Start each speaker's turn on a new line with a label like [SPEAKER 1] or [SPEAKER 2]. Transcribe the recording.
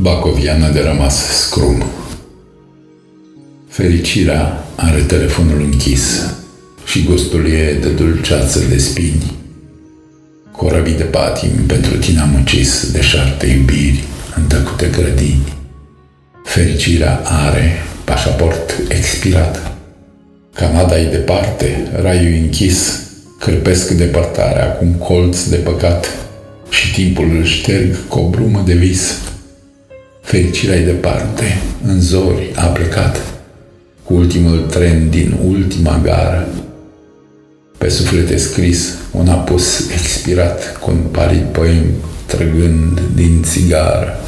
[SPEAKER 1] Bacoviana de rămas scrum. Fericirea are telefonul închis și gustul e de dulceață de spini. Corăbii de patim pentru tine am ucis de șarte iubiri în tăcute grădini. Fericirea are pașaport expirat. Canada e departe, raiul închis, cârpesc depărtarea cu un colț de păcat și timpul îl șterg cu o brumă de vis. Fericirea e departe, în zori a plecat, cu ultimul tren din ultima gară. Pe suflete scris un apus expirat cu un palid poem trăgând din țigară.